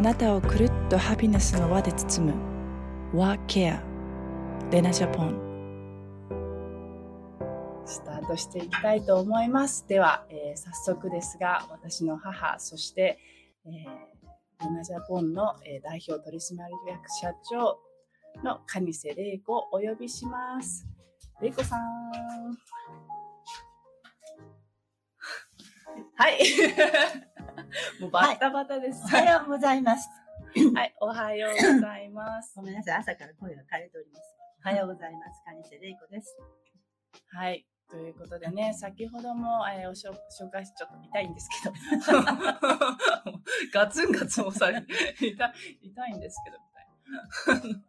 あなたをくるっとハピネスの輪で包む。ワーケア。レナジャポン。スタートしていきたいと思います。では、えー、早速ですが私の母そして、えー、レナジャポンの、えー、代表取締役社長の蟹瀬玲子をお呼びします。玲子さん。はい。もうバタバタです、はい、おはようございます。はい、おはようございます。ごめんなさい、朝から声が枯れております。おはようございます。蟹瀬玲子です。はい。ということでね、先ほども、えー、お紹介しちょっと痛いんですけど、ガツンガツン押されて、痛痛いんですけど、みたいな。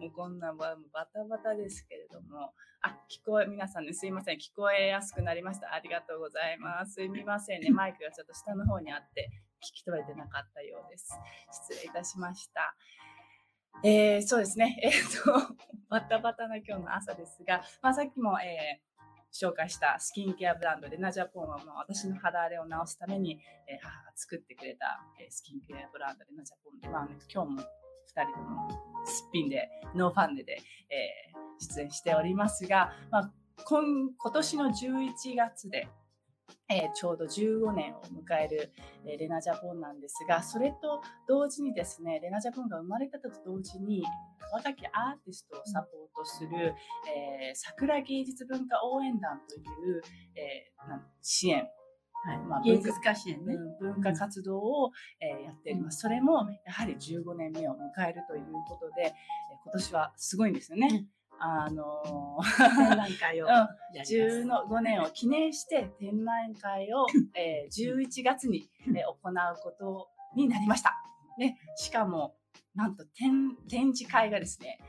もうこんなバタバタですけれども、あ、聞こえ、皆さんね、すいません。聞こえやすくなりました。ありがとうございます。すみませんね。マイクがちょっと下の方にあって、聞き取れてなかったようです。失礼いたしました。えー、そうですね。えっ、ー、と、バタバタな今日の朝ですが、まあ、さっきも、えー、紹介したスキンケアブランドレナジャポンは、まあ、私の肌荒れを治すために、えー、母が作ってくれた、えー、スキンケアブランドレナジャポンで、まあね、今日も2人すっぴんで、ノーファンデで、えー、出演しておりますが、まあ、今今年の11月で、えー、ちょうど15年を迎える、えー、レナジャポンなんですが、それと同時にですね、レナジャポンが生まれたと同時に、若きアーティストをサポートする、えー、桜芸術文化応援団という、えー、支援はいまあ、芸術家支援ね、文化活動を、えー、やっております。それもやはり15年目を迎えるということで、えー、今年はすごいんですよね。あのー、展覧会を 15年を記念して展覧会を、えー、11月に、えー、行うことになりました。ね、しかも、なんと展展示会がですね、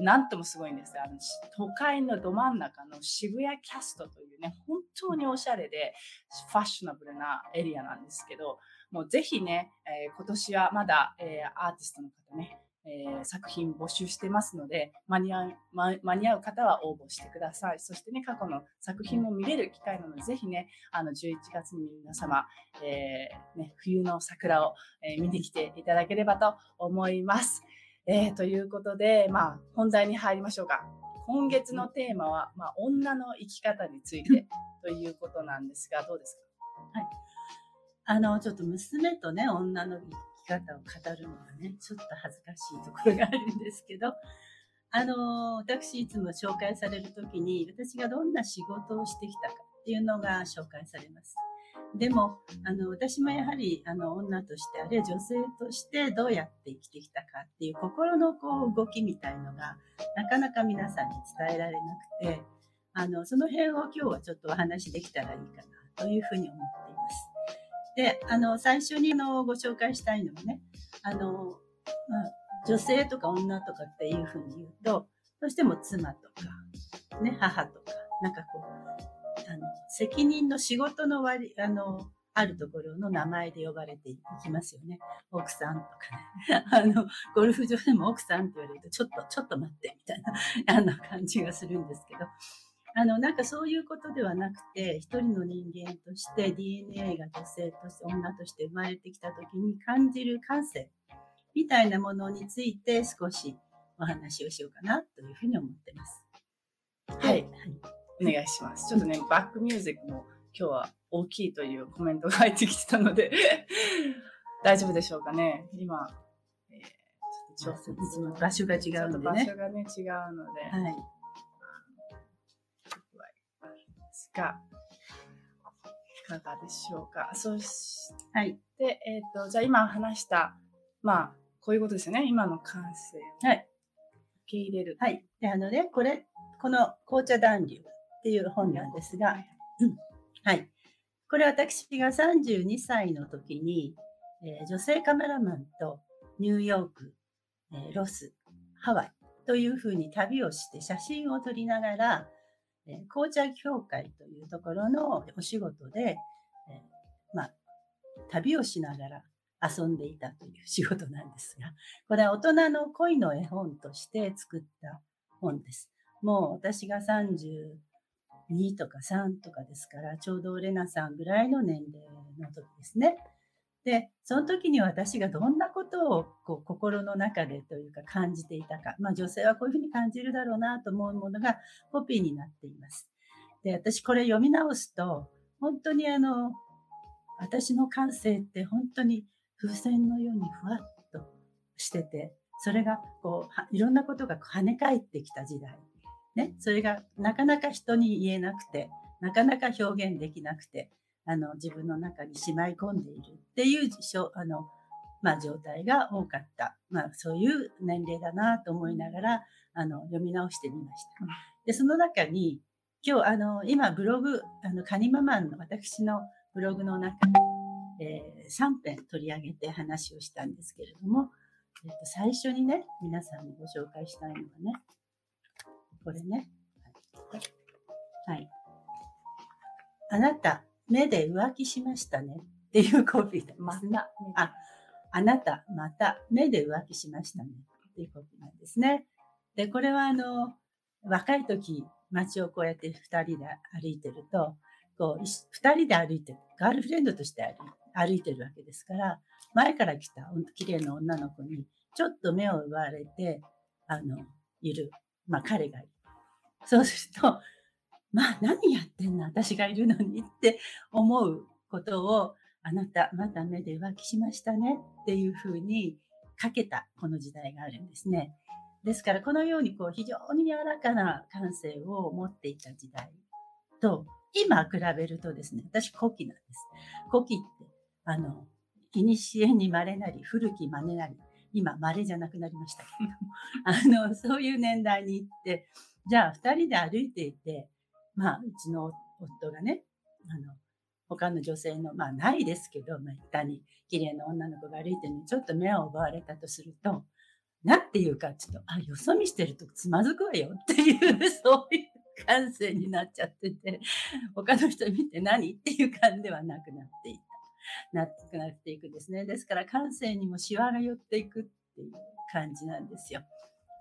なんともすごいんです。あの、都会のど真ん中の渋谷キャストというね、本当におしゃれでファッショナブルなエリアなんですけど、もうぜひね、えー、今年はまだ、えー、アーティストの方ね、えー、作品募集してますので、間に合う、間に合う方は応募してください。そしてね、過去の作品も見れる機会なので、ぜひね、あの、11月に皆様、えー、ね、冬の桜を、えー、見に来ていただければと思います。え、ということで、まあ、本題に入りましょうか。今月のテーマは、まあ、女の生き方についてということなんですが、どうですか？はい。あの、ちょっと娘とね、女の生き方を語るのはね、ちょっと恥ずかしいところがあるんですけど、あの、私いつも紹介されるときに、私がどんな仕事をしてきたかっていうのが紹介されます。でも、あの、私もやはり、あの、女として、あるいは女性としてどうやって生きてきたかっていう心のこう動きみたいのが、なかなか皆さんに伝えられなくて、あの、その辺を今日はちょっとお話できたらいいかなというふうに思っています。で、あの、最初にのご紹介したいのはね、あの、まあ、女性とか女とかっていうふうに言うと、どうしても妻とか、ね、母とか、なんかこう、あの、責任の仕事の割、あの、あるところの名前で呼ばれていきますよね。奥さんとかね。あの、ゴルフ場でも奥さんって言われると、ちょっと、ちょっと待って、みたいな、あんな感じがするんですけど。あの、なんかそういうことではなくて、一人の人間として DNA が女性として、女として生まれてきた時に感じる感性みたいなものについて少しお話をしようかなというふうに思ってます。はい。はいお願いします。ちょっとね、バックミュージックも今日は大きいというコメントが入ってきてたので 大丈夫でしょうかね。今、えー、ちょっと調節。いつも場所が違うのでね。場所がね、違うので。はい。ですが、いかがでしょうか。そして、はい、で、えっ、ー、と、じゃあ今話した、まあ、こういうことですよね。今の感性を、はい、受け入れる。はい。で、あのね、これ、この紅茶暖流っていう本なんですが、はい。これ私が32歳の時に、えー、女性カメラマンとニューヨーク、えー、ロス、ハワイというふうに旅をして写真を撮りながら、えー、紅茶協会というところのお仕事で、えー、まあ、旅をしながら遊んでいたという仕事なんですが、これは大人の恋の絵本として作った本です。もう私が2とか3とかですから、ちょうどレナさんぐらいの年齢の時ですね。で、その時に私がどんなことをこう心の中でというか感じていたか、まあ女性はこういうふうに感じるだろうなと思うものがコピーになっています。で、私これ読み直すと、本当にあの、私の感性って本当に風船のようにふわっとしてて、それがこう、いろんなことが跳ね返ってきた時代。ね、それがなかなか人に言えなくて、なかなか表現できなくて、あの、自分の中にしまい込んでいるっていう、あの、まあ、状態が多かった。まあ、そういう年齢だなと思いながら、あの、読み直してみました。で、その中に、今日、あの、今、ブログ、あの、カニママンの私のブログの中で、えー、3編取り上げて話をしたんですけれども、えっと、最初にね、皆さんにご紹介したいのはね、これね。はい。あなた、目で浮気しましたねっていうコピーです。また。あ、あなた、また、目で浮気しましたねっていうコピーなんですね。で、これはあの、若い時、街をこうやって二人で歩いてると、こう、二人で歩いてる、ガールフレンドとして歩いてるわけですから、前から来た綺麗な女の子に、ちょっと目を奪われて、あの、いる、まあ彼がいる。そうすると、まあ何やってんの私がいるのにって思うことをあなたまた目で浮気しましたねっていうふうにかけたこの時代があるんですね。ですからこのようにこう非常に柔らかな感性を持っていた時代と今比べるとですね、私古希なんです。古希ってあの、古に稀なり古き真似なり今稀じゃなくなりましたけれどもあのそういう年代に行ってじゃあ2人で歩いていてまあ、うちの夫がね、あの、他の女性の、まあないですけど、まあ、下に綺麗な女の子が歩いてるのにちょっと目を奪われたとすると、なんていうか、ちょっと、あ、よそ見してるとつまずくわよっていう、そういう感性になっちゃってて、他の人見て何？っていう感じではなくなっていた。なくなっていくですね。ですから感性にもシワが寄っていくっていう感じなんですよ。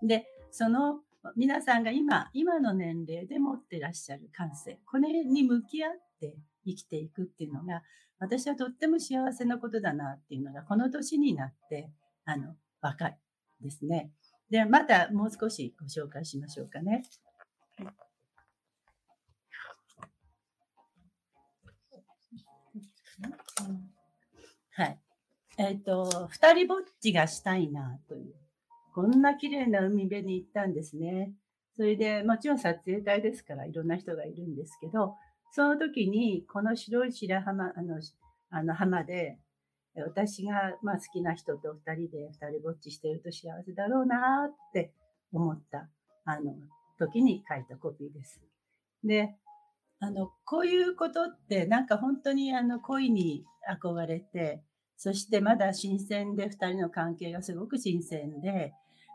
で、その皆さんが今、今の年齢で持ってらっしゃる感性、これに向き合って生きていくっていうのが、私はとっても幸せなことだなっていうのが、この年になって、あの、若いですね。で、またもう少しご紹介しましょうかね。はい。えっ、ー、と、二人ぼっちがしたいなというこんな綺麗な海辺に行ったんですね。それで、もちろん撮影隊ですからいろんな人がいるんですけど、その時にこの白い白浜、あの、あの浜で、私がまあ好きな人と二人で二人ぼっちしてると幸せだろうなって思った、あの、時に書いたコピーです。で、あの、こういうことってなんか本当にあの恋に憧れて、そしてまだ新鮮で二人の関係がすごく新鮮で、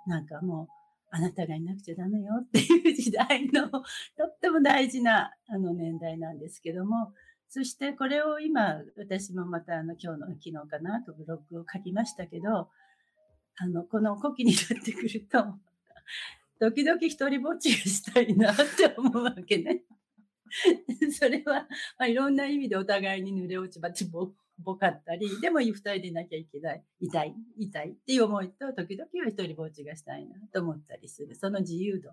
なんかもう、あなたがいなくちゃダメよっていう時代の とっても大事なあの年代なんですけども、そしてこれを今、私もまたあの今日の昨日かなとブログを書きましたけど、あの、この古希になってくると、時々一人ぼっちがしたいなって思うわけね。それは、まあ、いろんな意味でお互いに濡れ落ち葉ってぼかったり、でも二人でいなきゃいけない、痛い、痛いっていう思いと、時々は一人ぼっちがしたいなと思ったりする。その自由度。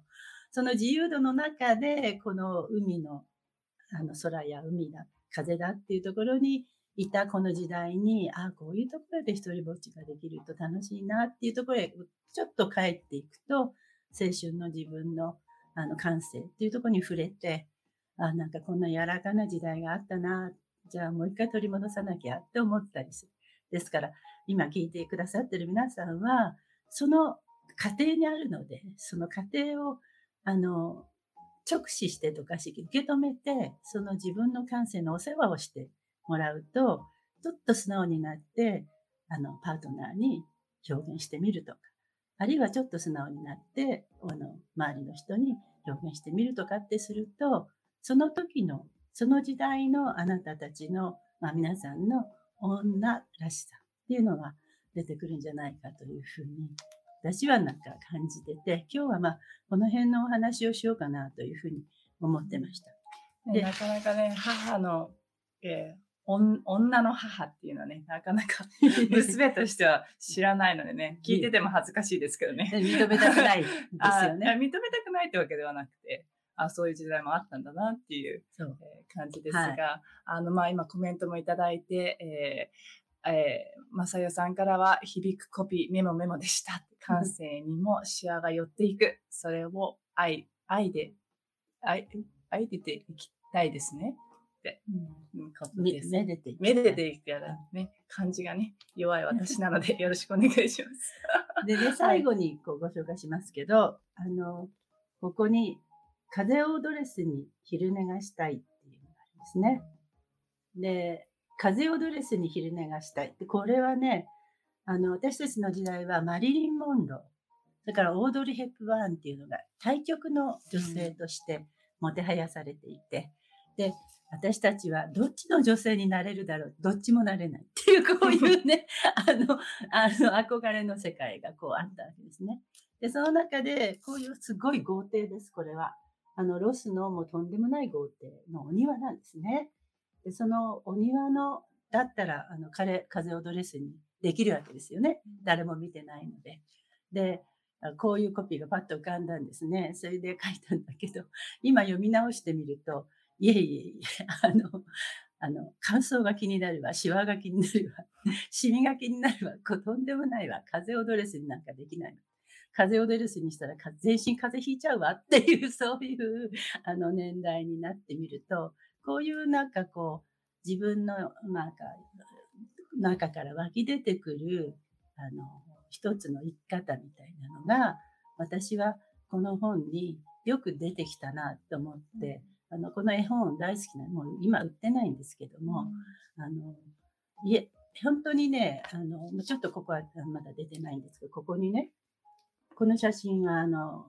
その自由度の中で、この海の、あの空や海だ、風だっていうところにいたこの時代に、ああ、こういうところで一人ぼっちができると楽しいなっていうところへちょっと帰っていくと、青春の自分のあの感性っていうところに触れて、あなんかこんな柔らかな時代があったなじゃあもう一回取り戻さなきゃって思ったりする。ですから、今聞いてくださってる皆さんは、その過程にあるので、その過程を、あの、直視してとかし、受け止めて、その自分の感性のお世話をしてもらうと、ちょっと素直になって、あの、パートナーに表現してみるとか、あるいはちょっと素直になって、あの、周りの人に表現してみるとかってすると、その時のその時代のあなたたちの、まあ、皆さんの女らしさっていうのが出てくるんじゃないかというふうに私はなんか感じてて今日はまあこの辺のお話をしようかなというふうに思ってました。でなかなかね母の、えー、女の母っていうのはね、なかなか 娘としては知らないのでね、聞いてても恥ずかしいですけどね。認めたくないですよね。認めたくないってわけではなくて、あそういう時代もあったんだなっていう、えー、感じですが、はい、あのまあ、今コメントもいただいて、えーえー、まさよさんからは響くコピーメモメモでした。感性にも視野が寄っていく。それを愛、愛で、愛、愛でていきたいですね。って、うん、ことです。めでていく。めでていくやらね、感じがね、弱い私なので よろしくお願いします。でね、最後にこうご紹介しますけど、はい、あの、ここに風をドレスに昼寝がしたいっていうのがありますね。で、風をドレスに昼寝がしたいって、これはね、あの、私たちの時代はマリリン・モンロー、それからオードリー・ヘップバーンっていうのが対極の女性としてもてはやされていて、で、私たちはどっちの女性になれるだろう？どっちもなれないっていう、こういうね、あの、あの、憧れの世界がこうあったわけですね。で、その中で、こういうすごい豪邸です、これは。あの、ロスのもうとんでもない豪邸のお庭なんですね。で、そのお庭の、だったら、あの、風、風をドレスにできるわけですよね。誰も見てないので。で、こういうコピーがパッと浮かんだんですね。それで書いたんだけど、今読み直してみると、いえいえいえ、あの、あの、感想が気になるわ、シワが気になるわ、シミが気になるわ、とんでもないわ、風邪をドレスになんかできないの。風邪をドレスにしたら全身風邪ひいちゃうわっていう、そういうあの年代になってみると、こういうなんかこう、自分のなんか中から湧き出てくる、あの、一つの生き方みたいなのが、私はこの本によく出てきたなと思って、あの、この絵本大好きな、もう今売ってないんですけども、あの、いえ、本当にね、あの、ちょっとここはまだ出てないんですけど、ここにね、この写真は、あの、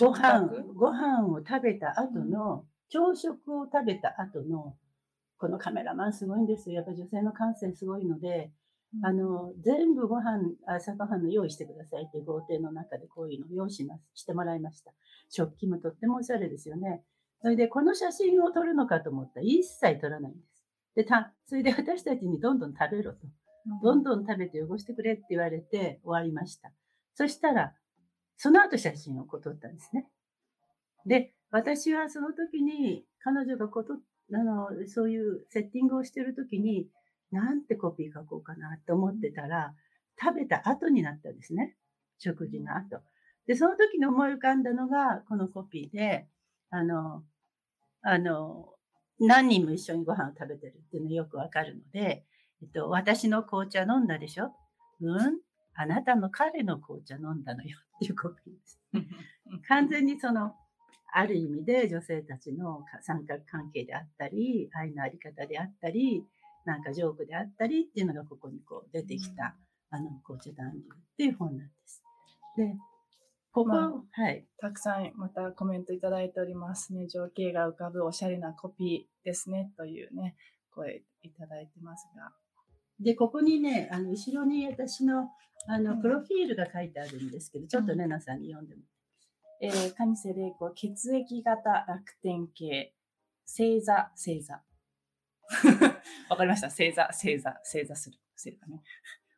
ご飯、ご飯を食べた後の、朝食を食べた後の、このカメラマンすごいんですよ。やっぱ女性の感性すごいので、うん、あの、全部ご飯、朝ごはんの用意してくださいって豪邸の中でこういうのを用意します、してもらいました。食器もとってもおしゃれですよね。それで、この写真を撮るのかと思ったら一切撮らないんです。で、た、それで私たちにどんどん食べろと。どんどん食べて汚してくれって言われて終わりました。そしたら、その後写真を撮ったんですね。で、私はその時に彼女がこと、あの、そういうセッティングをしてる時に、なんてコピー書こうかなと思ってたら、食べた後になったんですね。食事の後。で、その時に思い浮かんだのが、このコピーで、あの、あの、何人も一緒にご飯を食べてるっていうのよくわかるので、えっと、私の紅茶飲んだでしょ？うん？あなたの彼の紅茶飲んだのよっていうコピーです。完全にその、ある意味で女性たちの三角関係であったり、愛のあり方であったり、なんかジョークであったりっていうのがここにこう出てきた、うん、あの、紅茶男流っていう本なんです。で、ここ、まあ、はい。たくさんまたコメントいただいておりますね。情景が浮かぶおしゃれなコピーですね、というね、声いただいてますが。で、ここにね、あの、後ろに私の、あの、プロフィールが書いてあるんですけど、ちょっとレナさんに読んでもえー、蟹瀬玲子、血液型楽天系、星座、星座。わかりました。星座、星座、星座する。星座ね。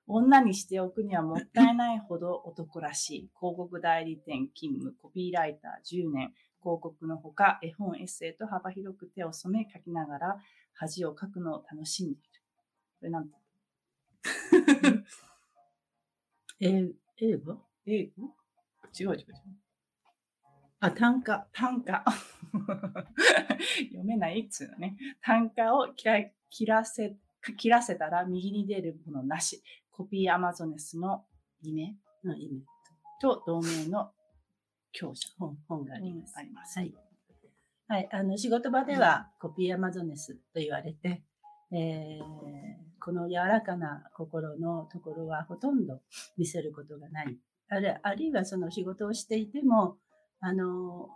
女にしておくにはもったいないほど男らしい。広告代理店勤務、コピーライター10年、広告のほか、絵本、エッセイと幅広く手を染め書きながら恥をかくのを楽しんでいる。これなんて え英語？英語？違う違う違う。あ、単価。単価。読めないっつうのね。単価を切ら切らせ、切らせたら右に出るものなし。コピーアマゾネスのイメのイメと同名の教者、本本があります。あります。はい。はい。あの、仕事場ではコピーアマゾネスと言われて、えー、この柔らかな心のところはほとんど見せることがない。あるあるいはその仕事をしていても、あの、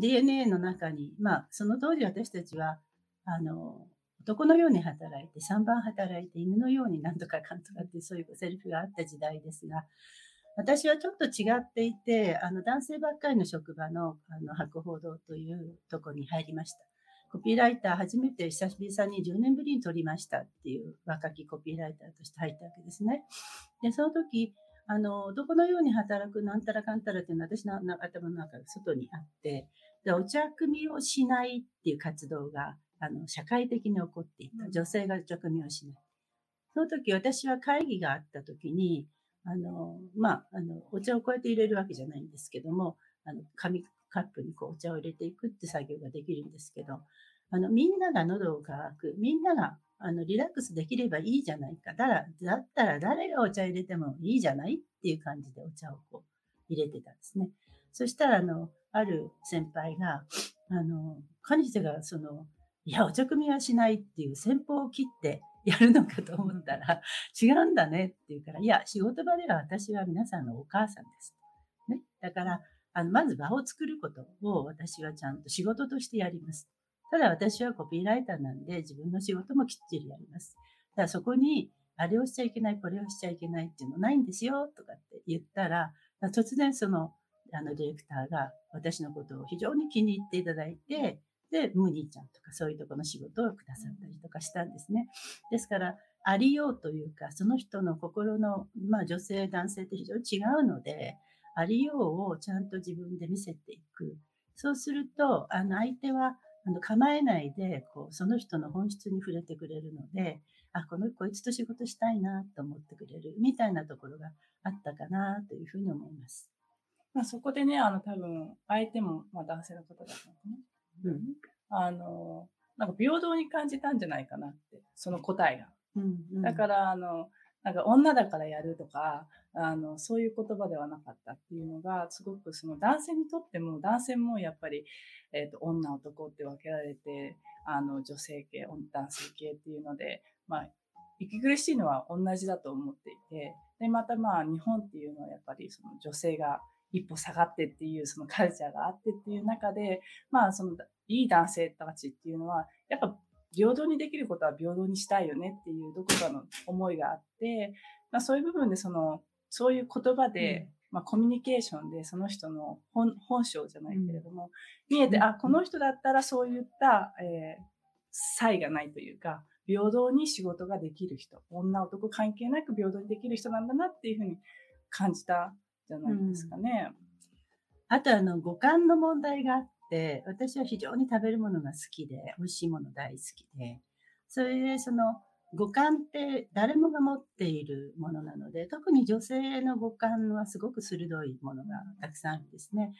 DNA の中に、まあ、その当時私たちは、あの、男のように働いて、3番働いて、犬のようになんとかかんとかってそういうセリフがあった時代ですが、私はちょっと違っていて、あの、男性ばっかりの職場の、あの、博報堂というとこに入りました。コピーライター初めて久しぶりに10年ぶりに撮りましたっていう若きコピーライターとして入ったわけですね。で、その時、あの、どこのように働くなんたらかんたらっていうのは私の頭の中が外にあって、で、お茶組みをしないっていう活動が、あの、社会的に起こっていた。女性がお茶組みをしない。その時私は会議があった時に、あの、まあ、あの、お茶をこうやって入れるわけじゃないんですけども、あの、紙カップにこうお茶を入れていくって作業ができるんですけど、あの、みんなが喉を乾く、みんながあのリラックスできればいいじゃないか。だらだったら誰がお茶入れてもいいじゃないっていう感じでお茶をこう入れてたんですね。そしたら、あの、ある先輩が、あの、彼女がその、いや、お茶組みはしないっていう先方を切ってやるのかと思ったら、違うんだねって言うから、いや、仕事場では私は皆さんのお母さんです。ね。だから、あの、まず場を作ることを私はちゃんと仕事としてやります。ただ私はコピーライターなんで自分の仕事もきっちりやります。だからそこに、あれをしちゃいけない、これをしちゃいけないっていうのないんですよ、とかって言ったら、突然その、あのディレクターが私のことを非常に気に入っていただいて、で、ムーニーちゃんとかそういうとこの仕事をくださったりとかしたんですね。ですから、ありようというか、その人の心の、まあ女性、男性って非常に違うので、ありようをちゃんと自分で見せていく。そうすると、あの相手はあの構えないでこうその人の本質に触れてくれるので、あ、このこいつと仕事したいなと思ってくれるみたいなところがあったかなというふうに思います。まあ、そこでね、あの多分相手もまあ男性の方だったのかな。うん。あの、なんか平等に感じたんじゃないかなって、その答えが。うんうん、だから、あの、なんか女だからやるとか、あの、そういう言葉ではなかったっていうのが、すごくその男性にとっても、男性もやっぱり、えっ、ー、と、女、男って分けられて、あの、女性系、男性系っていうので、まあ、息苦しいのは同じだと思っていて、で、またまあ、日本っていうのはやっぱりその女性が一歩下がってっていうそのカルチャーがあってっていう中で、まあ、その、いい男性たちっていうのは、やっぱ平等にできることは平等にしたいよねっていうどこかの思いがあって、まあ、そういう部分でその、そういう言葉で、うん、まあ、コミュニケーションでその人の本本性じゃないけれども、うん、見えて、あ、この人だったらそういった、えー、差異がないというか、平等に仕事ができる人、女男関係なく平等にできる人なんだなっていうふうに感じたじゃないですかね。うん、あとあの五感の問題があって、私は非常に食べるものが好きで、美味しいもの大好きで、それでその五感って誰もが持っているものなので、特に女性の五感はすごく鋭いものがたくさんあるんですね。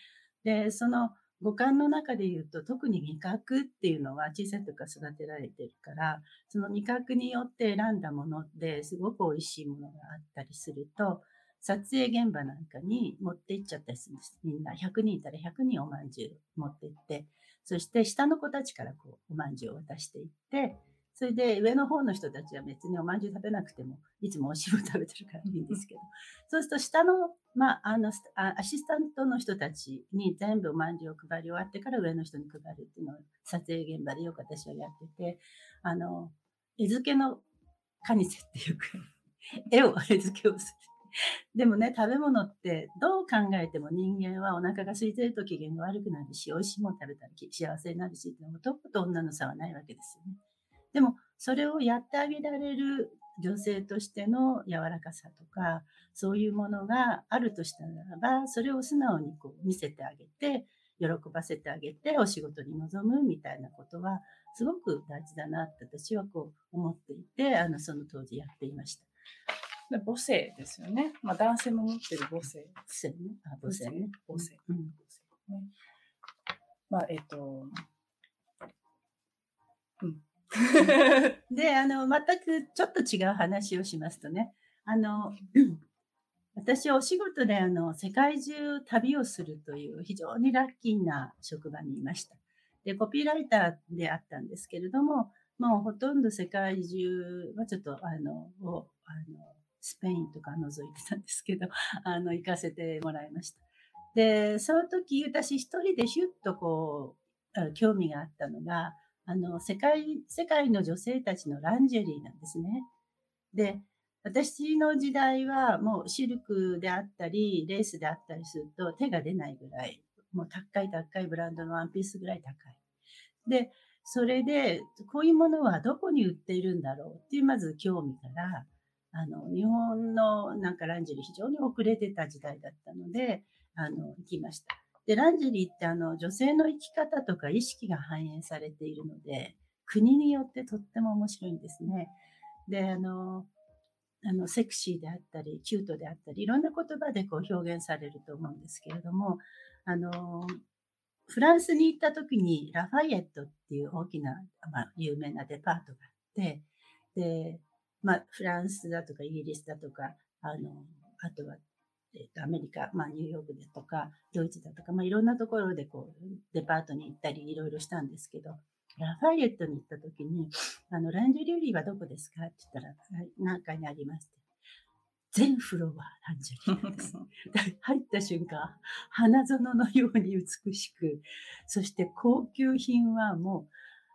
で、その五感の中で言うと、特に味覚っていうのは小さい時から育てられてるから、その味覚によって選んだものですごく美味しいものがあったりすると、撮影現場なんかに持って行っちゃったりするんです。みんな100人いたら100人おまんじゅう持って行って、そして下の子たちからこうおまんじゅうを渡していって、それで上の方の人たちは別におまんじゅう食べなくても、いつもおしぼ食べてるからいいんですけど、そうすると下の、まあ、あの、アシスタントの人たちに全部おまんじゅうを配り終わってから上の人に配るっていうのを撮影現場でよく私はやってて、あの、絵付けのカニセっていうか、絵を絵付けをする。でもね、食べ物ってどう考えても人間はお腹が空いてると機嫌が悪くなるし、美味しいもの食べたら幸せになるし、男と女の差はないわけですよね。でも、それをやってあげられる女性としての柔らかさとか、そういうものがあるとしたならば、それを素直にこう見せてあげて、喜ばせてあげて、お仕事に臨むみたいなことは、すごく大事だなって私はこう思っていて、あの、その当時やっていました。母性ですよね。まあ男性も持ってる母性。母性ね。あ母性ね。母性。うん、ね。まあ、えっ、と、うん。で、あの、全くちょっと違う話をしますとね、あの、私お仕事であの、世界中旅をするという非常にラッキーな職場にいました。で、コピーライターであったんですけれども、もうほとんど世界中はちょっとあの、をあのスペインとか除いてたんですけど、あの、行かせてもらいました。で、その時私一人でシュッとこう、興味があったのが、あの、世界、世界の女性たちのランジェリーなんですね。で、私の時代はもうシルクであったり、レースであったりすると手が出ないぐらい、もう高い高いブランドのワンピースぐらい高い。で、それで、こういうものはどこに売っているんだろうっていう、まず興味から、あの、日本のなんかランジェリー非常に遅れてた時代だったので、あの、行きました。で、ランジェリーってあの、女性の生き方とか意識が反映されているので、国によってとっても面白いんですね。で、あの、あの、セクシーであったり、キュートであったり、いろんな言葉でこう表現されると思うんですけれども、あの、フランスに行った時にラファイエットっていう大きな、まあ、有名なデパートがあって、で、まあ、フランスだとかイギリスだとか、あの、あとは、えっと、アメリカ、まあ、ニューヨークだとか、ドイツだとか、まあ、いろんなところでこう、デパートに行ったり、いろいろしたんですけど、ラファイエットに行った時に、あの、ランジェリー売りはどこですかって言ったら、何階にありますって。全フロアランジェリーなんです。入った瞬間、花園のように美しく、そして高級品はも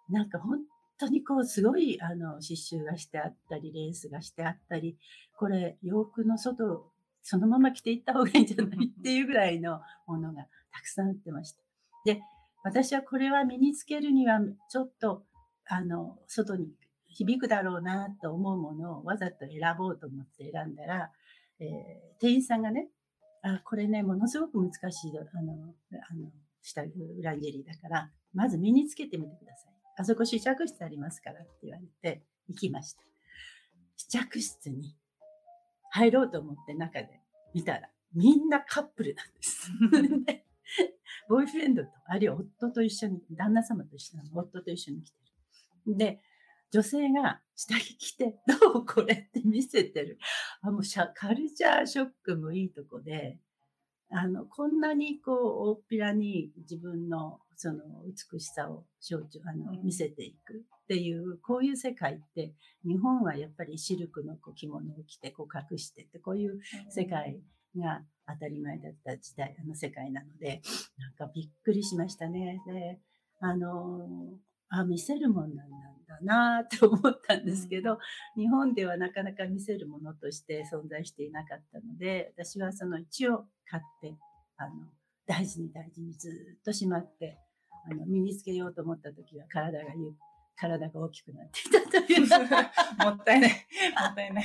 う、なんか本当にこう、すごい、あの、刺繍がしてあったり、レースがしてあったり、これ、洋服の外、そのまま着ていった方がいいんじゃない？っていうぐらいのものがたくさん売ってました。で、私はこれは身につけるにはちょっと、あの、外に響くだろうなと思うものをわざと選ぼうと思って選んだら、えー、店員さんがね、あ、これね、ものすごく難しい、あの、あの、下、裏ジェリーだから、まず身につけてみてください。あそこ試着室ありますからって言われて行きました。試着室に入ろうと思って中で見たら、みんなカップルなんです。ボーイフレンドと、あるいは夫と一緒に、旦那様と一緒に、夫と一緒に来てる。で、女性が下着着て、どうこれって見せてる。あもうカルチャーショックもいいとこで、あの、こんなにこう、大っぴらに自分のその美しさを象徴、あの、見せていくっていう、こういう世界って、日本はやっぱりシルクのこう着物を着て、こう隠してって、こういう世界が当たり前だった時代、あの世界なので、なんかびっくりしましたね。で、あの、あ、見せるもんなんだなと思ったんですけど、日本ではなかなか見せるものとして存在していなかったので、私はその一応買って、あの、大事に大事にずっとしまって、あの、身につけようと思った時は体がゆ体が大きくなっていたという。もったいない。もったいない。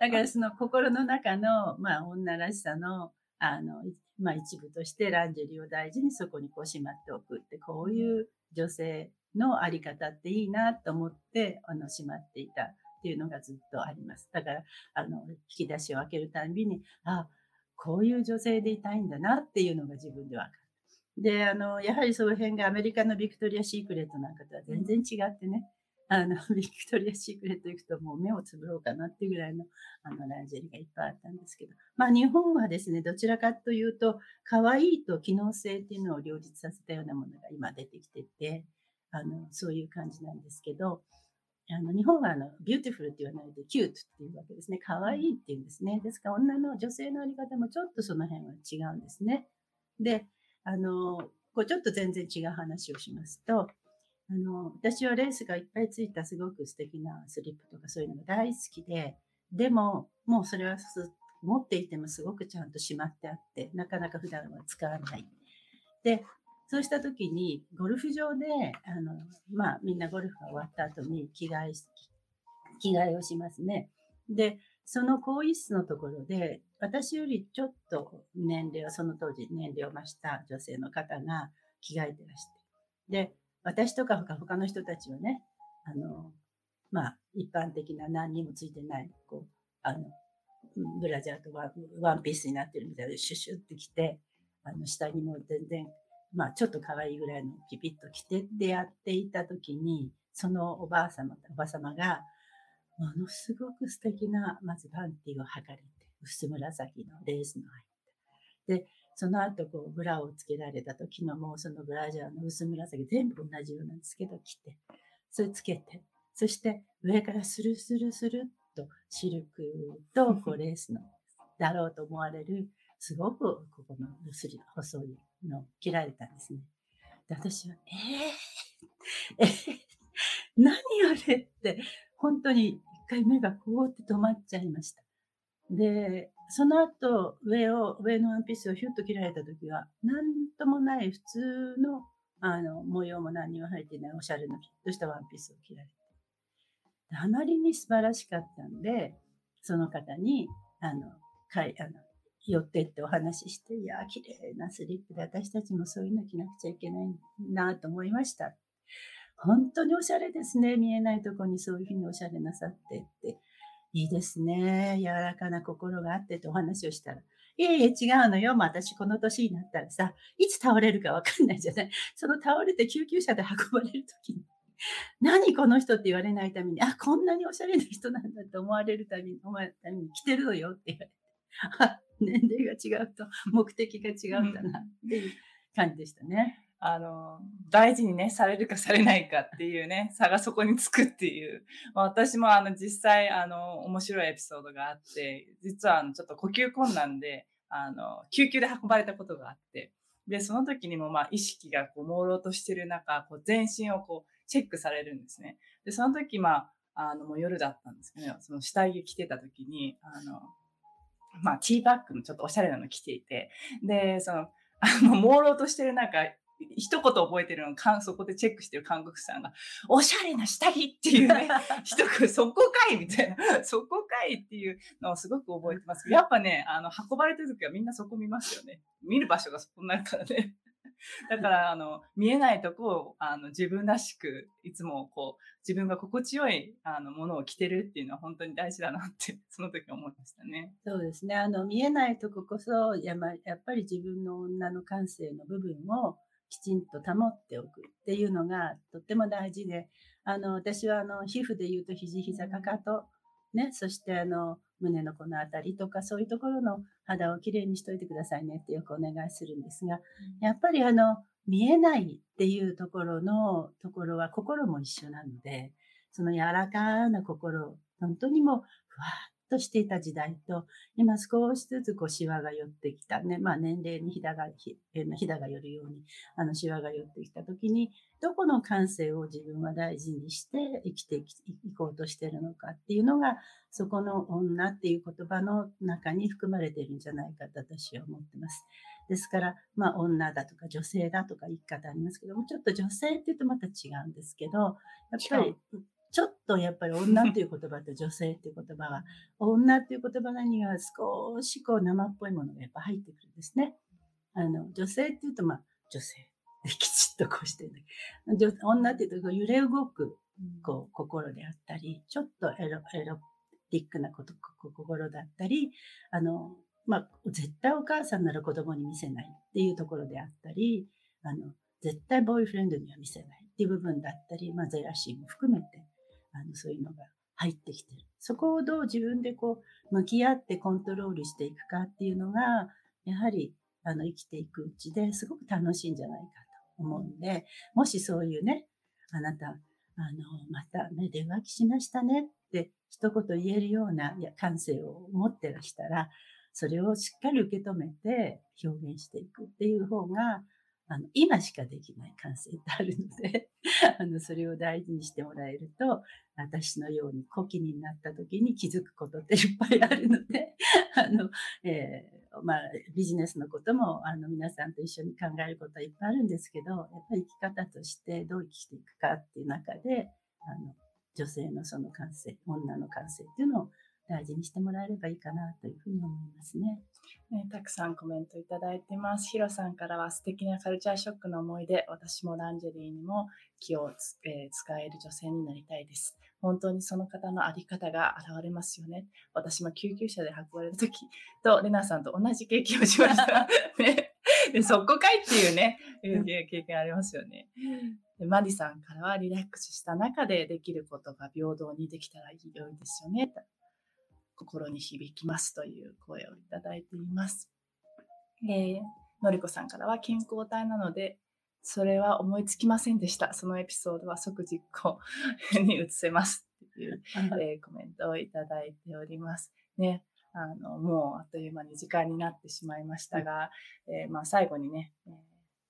だからその心の中の、まあ、女らしさの、あの、まあ、一部としてランジェリーを大事にそこにこうしまっておくって、こういう女性のあり方っていいなと思って、あの、しまっていたっていうのがずっとあります。だから、あの、引き出しを開けるたんびに、あ、こういう女性でいたいんだなっていうのが自分でわかる。で、あの、やはりその辺がアメリカのビクトリア・シークレットなんかとは全然違ってね、あの、ビクトリア・シークレット行くともう目をつぶろうかなっていうぐらいの、あの、ランジェリーがいっぱいあったんですけど、まあ日本はですね、どちらかというと、可愛いと機能性っていうのを両立させたようなものが今出てきてて、あの、そういう感じなんですけど、あの、日本はあの、 beautiful って言わないで、 cute っていうわけですね。可愛いっていうんですね。ですから女の女性のあり方もちょっとその辺は違うんですね。で、あの、こうちょっと全然違う話をしますと、あの、私はレースがいっぱいついたすごく素敵なスリップとかそういうのが大好きで、でも、もうそれは持っていてもすごくちゃんとしまってあって、なかなか普段は使わない。で、そうした時に、ゴルフ場で、あの、まあ、みんなゴルフが終わった後に着替え、着替えをしますね。で、その更衣室のところで、私よりちょっと年齢は、その当時年齢を増した女性の方が着替えてらして。で、私とか他の人たちはね、あの、まあ、一般的な何にもついてない、こう、あの、ブラジャーとワンピースになってるみたいで、シュシュって着て、あの、下着も全然、まあ、ちょっと可愛いぐらいのピピッと着てってやっていた時に、そのおばあ様、おば様が、ものすごく素敵な、まずパンティを履かれて、薄紫のレースの入った。で、その後、こう、ブラをつけられた時のもうそのブラジャーの薄紫、全部同じようなんですけど、着て、それつけて、そして上からスルスルスルっとシルクとこうレースのだろうと思われる、すごくここの薄い、細いのを着られたんですね。で、私は、えー、えー、何あれ？って、本当に一回目がこうって止まっちゃいました。で、その後、上を、上のワンピースをヒュッと切られた時は、なんともない普通のあの、模様も何にも入っていないおしゃれなピッとしたワンピースを着られて。あまりに素晴らしかったんで、その方に、あの、かい、あの、寄ってってお話しして、いや、綺麗なスリップで私たちもそういうの着なくちゃいけないなと思いました。本当におしゃれですね。見えないとこにそういうふうにおしゃれなさってって。いいですね。柔らかな心があってってお話をしたら、いえいえ違うのよ。私この年になったらさ、いつ倒れるかわかんないじゃない。その倒れて救急車で運ばれるときに、何この人って言われないために、あ、こんなにおしゃれな人なんだって思われるために、思われるために来てるのよって言われて、年齢が違うと目的が違うんだなっていう感じでしたね。あの、大事にね、されるかされないかっていうね、差がそこにつくっていう。まあ、私もあの、実際、あの、面白いエピソードがあって、実はあの、ちょっと呼吸困難で、あの、救急で運ばれたことがあって、で、その時にもまあ意識がこう朦朧としてる中、こう全身をこうチェックされるんですね。で、その時まあ、あの、もう夜だったんですけど、その下着着てた時に、あの、まあ、ティーバッグのちょっとおしゃれなの着ていて、で、その、あの、朦朧としてる中、一言覚えてるのをそこでチェックしてる韓国さんが、おしゃれな下着っていうね、一言、そこかいみたいな、そこかいっていうのをすごく覚えてます。やっぱね、あの、運ばれてる時はみんなそこ見ますよね。見る場所がそこになるからね。だから、あの、見えないとこを、あの、自分らしく、いつもこう、自分が心地よい、あの、ものを着てるっていうのは本当に大事だなって、その時思いましたね。そうですね。あの、見えないとここそ、やまやっぱり自分の女の感性の部分を、きちんと保っておくっていうのがとっても大事で、あの、私はあの、皮膚で言うと肘、膝、かかと、ね、そしてあの、胸のこの辺りとか、そういうところの肌をきれいにしといてくださいねってよくお願いするんですが、やっぱりあの、見えないっていうところのところは心も一緒なので、その柔らかな心、本当にもう、ふわっとしていた時代と、今少しずつこうシワが寄ってきたね、まあ年齢にひだが、ひひだが寄るように、あのシワが寄ってきた時に、どこの感性を自分は大事にして生きていこうとしてるのかっていうのが、そこの女っていう言葉の中に含まれているんじゃないかと私は思ってます。ですから、まあ女だとか女性だとか言い方ありますけども、ちょっと女性って言うとまた違うんですけど、やっぱりちょっとやっぱり女っていう言葉と女性っていう言葉は、女っていう言葉には少しこう生っぽいものがやっぱ入ってくるんですね。あの、女性っていうとまあ女性。きちっとこうしてる女っていうと揺れ動くこう心であったり、ちょっとエロエロティックなこと心だったり、あの、まあ、絶対お母さんなら子供に見せないっていうところであったり、あの、絶対ボーイフレンドには見せないっていう部分だったり、まあ、ゼラシーも含めて、あの、そういうのが入ってきてる。そこをどう自分でこう、向き合ってコントロールしていくかっていうのが、やはり、あの、生きていくうちですごく楽しいんじゃないかと思うんで、もしそういうね、あなた、あの、また目で浮気しましたねって一言言えるような感性を持ってらしたら、それをしっかり受け止めて表現していくっていう方が、あの、今しかできない感性ってあるので、あの、それを大事にしてもらえると、私のように古希になった時に気づくことっていっぱいあるので、あの、えー、まあ、ビジネスのことも、あの、皆さんと一緒に考えることはいっぱいあるんですけど、やっぱり生き方としてどう生きていくかっていう中で、あの、女性のその感性、女の感性っていうのを大事にしてもらえればいいかなというふうに思いますね。ねたくさんコメントいただいてます。ヒロさんからは素敵なカルチャーショックの思い出、私もランジェリーにも気をつ、えー、使える女性になりたいです。本当にその方のあり方が現れますよね。私も救急車で運ばれた時と、レナさんと同じ経験をしました。ね、でそこかいっていうね、経験ありますよね。でマディさんからはリラックスした中でできることが平等にできたら良いですよね。心に響きますという声をいただいています。えー、のりこさんからは健康体なので、それは思いつきませんでした。そのエピソードは即実行 に移せますっていう、えー、コメントをいただいております。ね。あの、もうあっという間に時間になってしまいましたが、えー、まあ最後にね、えー、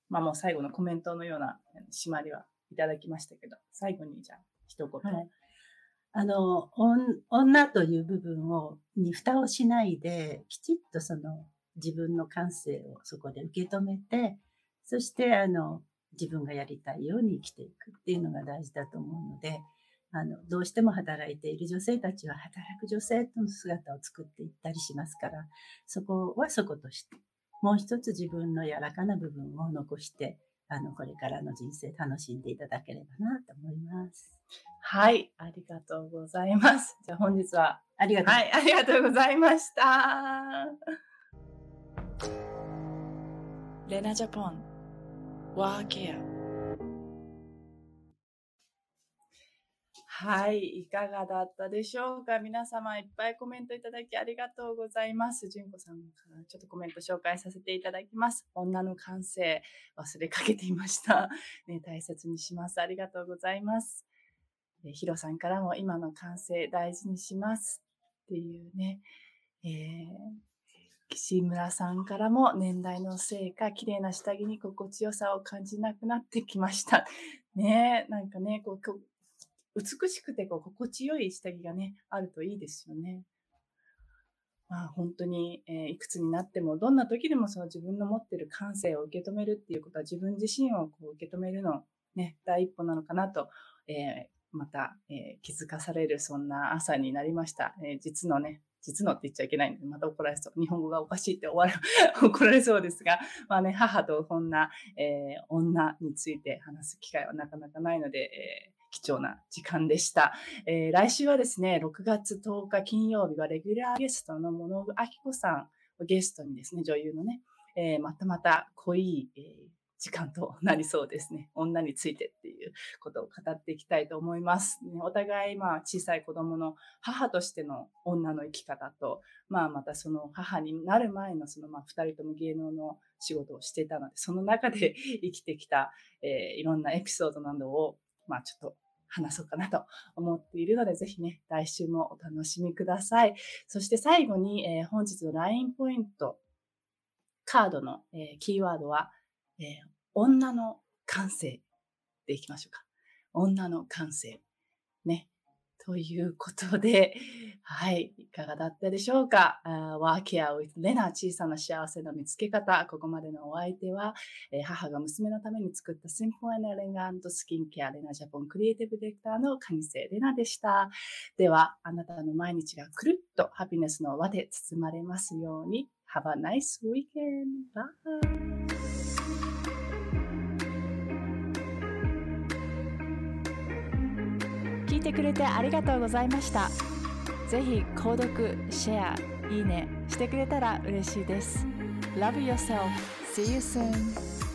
まあもう最後のコメントのような締まりはいただきましたけど、最後にじゃあ一言、はいあの、女という部分を、に蓋をしないで、きちっとその自分の感性をそこで受け止めて、そしてあの、自分がやりたいように生きていくっていうのが大事だと思うので、あの、どうしても働いている女性たちは働く女性との姿を作っていったりしますから、そこはそことして、もう一つ自分の柔らかな部分を残して、あの、これからの人生楽しんでいただければなと思います。はい、ありがとうございます。じゃあ本日は、ありがとう。はい、ありがとうございました。レナジャポン、ワーケア。はい、いかがだったでしょうか皆様いっぱいコメントいただきありがとうございます。純子さんからちょっとコメント紹介させていただきます。女の感性忘れかけていました。ね、大切にします。ありがとうございます。えヒロさんからも今の感性大事にしますっていうね、えー、岸村さんからも年代のせいか綺麗な下着に心地よさを感じなくなってきました。ねなんかね、こう美しくてこう心地よい下着がね、あるといいですよね。まあ本当に、えー、いくつになっても、どんな時でもその自分の持ってる感性を受け止めるっていうことは自分自身をこう受け止めるの、ね、第一歩なのかなと、えー、また、えー、気づかされるそんな朝になりました。え実のね、実のって言っちゃいけないんで、また怒られそう。日本語がおかしいって終わる、怒られそうですが、まあね、母とこんな、えー、女について話す機会はなかなかないので、えー貴重な時間でした。えー、来週はですね、6月10日金曜日はレギュラーゲストの物具明子さんをゲストにですね、女優のね、えー、またまた濃い、えー、時間となりそうですね。女についてっていうことを語っていきたいと思います。ね、お互い、まあ、小さい子供の母としての女の生き方と、まあ、またその母になる前のその、まあ、二人とも芸能の仕事をしていたので、その中で生きてきた、えー、いろんなエピソードなどを、まあ、ちょっと話そうかなと思っているので、ぜひね、来週もお楽しみください。そして最後に、えー、本日の LINE ポイント、カードの、えー、キーワードは、えー、女の感性でいきましょうか。女の感性。ね。ということで、はい、いかがだったでしょうか、uh, ?Work Out with Lena 小さな幸せの見つけ方。ここまでのお相手は、えー、母が娘のために作ったシンプルエレガントスキンケアレナジャポンクリエイティブディレクターの蟹瀬レナでした。では、あなたの毎日がくるっとハピネスの輪で包まれますように。Have a nice weekend! Bye! いてくれてありがとうございましたぜひ購読、シェア、いいねしてくれたら嬉しいです Love yourself. See you soon.